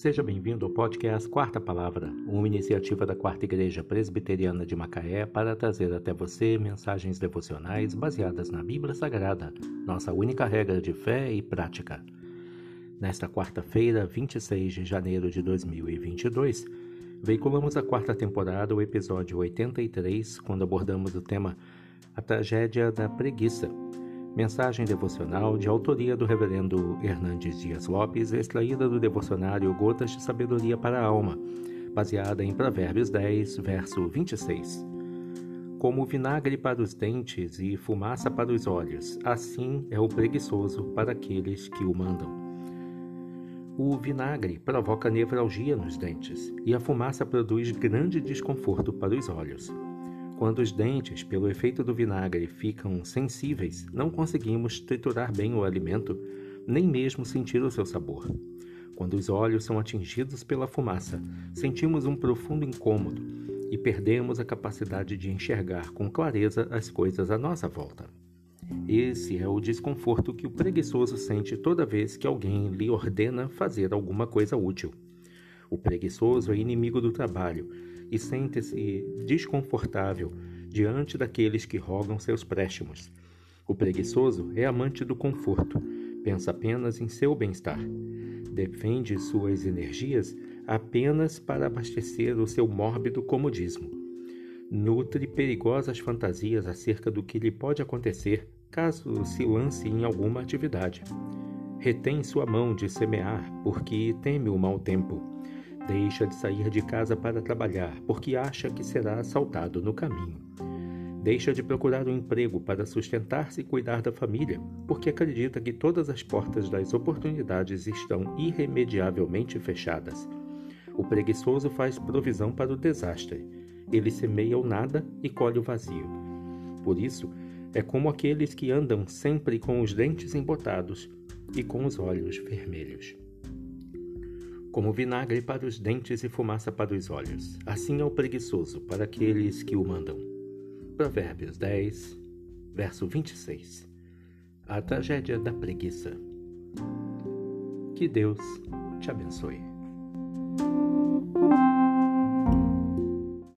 Seja bem-vindo ao podcast Quarta Palavra, uma iniciativa da Quarta Igreja Presbiteriana de Macaé para trazer até você mensagens devocionais baseadas na Bíblia Sagrada, nossa única regra de fé e prática. Nesta quarta-feira, 26 de janeiro de 2022, veiculamos a quarta temporada, o episódio 83, quando abordamos o tema A Tragédia da Preguiça Mensagem devocional de autoria do Reverendo Hernandes Dias Lopes, extraída do devocionário Gotas de Sabedoria para a Alma, baseada em Provérbios 10, verso 26. Como vinagre para os dentes e fumaça para os olhos, assim é o preguiçoso para aqueles que o mandam. O vinagre provoca nevralgia nos dentes e a fumaça produz grande desconforto para os olhos. Quando os dentes, pelo efeito do vinagre, ficam sensíveis, não conseguimos triturar bem o alimento, nem mesmo sentir o seu sabor. Quando os olhos são atingidos pela fumaça, sentimos um profundo incômodo e perdemos a capacidade de enxergar com clareza as coisas à nossa volta. Esse é o desconforto que o preguiçoso sente toda vez que alguém lhe ordena fazer alguma coisa útil. O preguiçoso é inimigo do trabalho e sente-se desconfortável diante daqueles que rogam seus préstimos. O preguiçoso é amante do conforto, pensa apenas em seu bem-estar. Defende suas energias apenas para abastecer o seu mórbido comodismo. Nutre perigosas fantasias acerca do que lhe pode acontecer caso se lance em alguma atividade. Retém sua mão de semear porque teme o mau tempo Deixa de sair de casa para trabalhar porque acha que será assaltado no caminho. Deixa de procurar um emprego para sustentar-se e cuidar da família porque acredita que todas as portas das oportunidades estão irremediavelmente fechadas. O preguiçoso faz provisão para o desastre. Ele semeia o nada e colhe o vazio. Por isso, é como aqueles que andam sempre com os dentes embotados e com os olhos vermelhos como vinagre para os dentes e fumaça para os olhos. Assim é o preguiçoso para aqueles que o mandam. Provérbios 10, verso 26. A tragédia da preguiça. Que Deus te abençoe.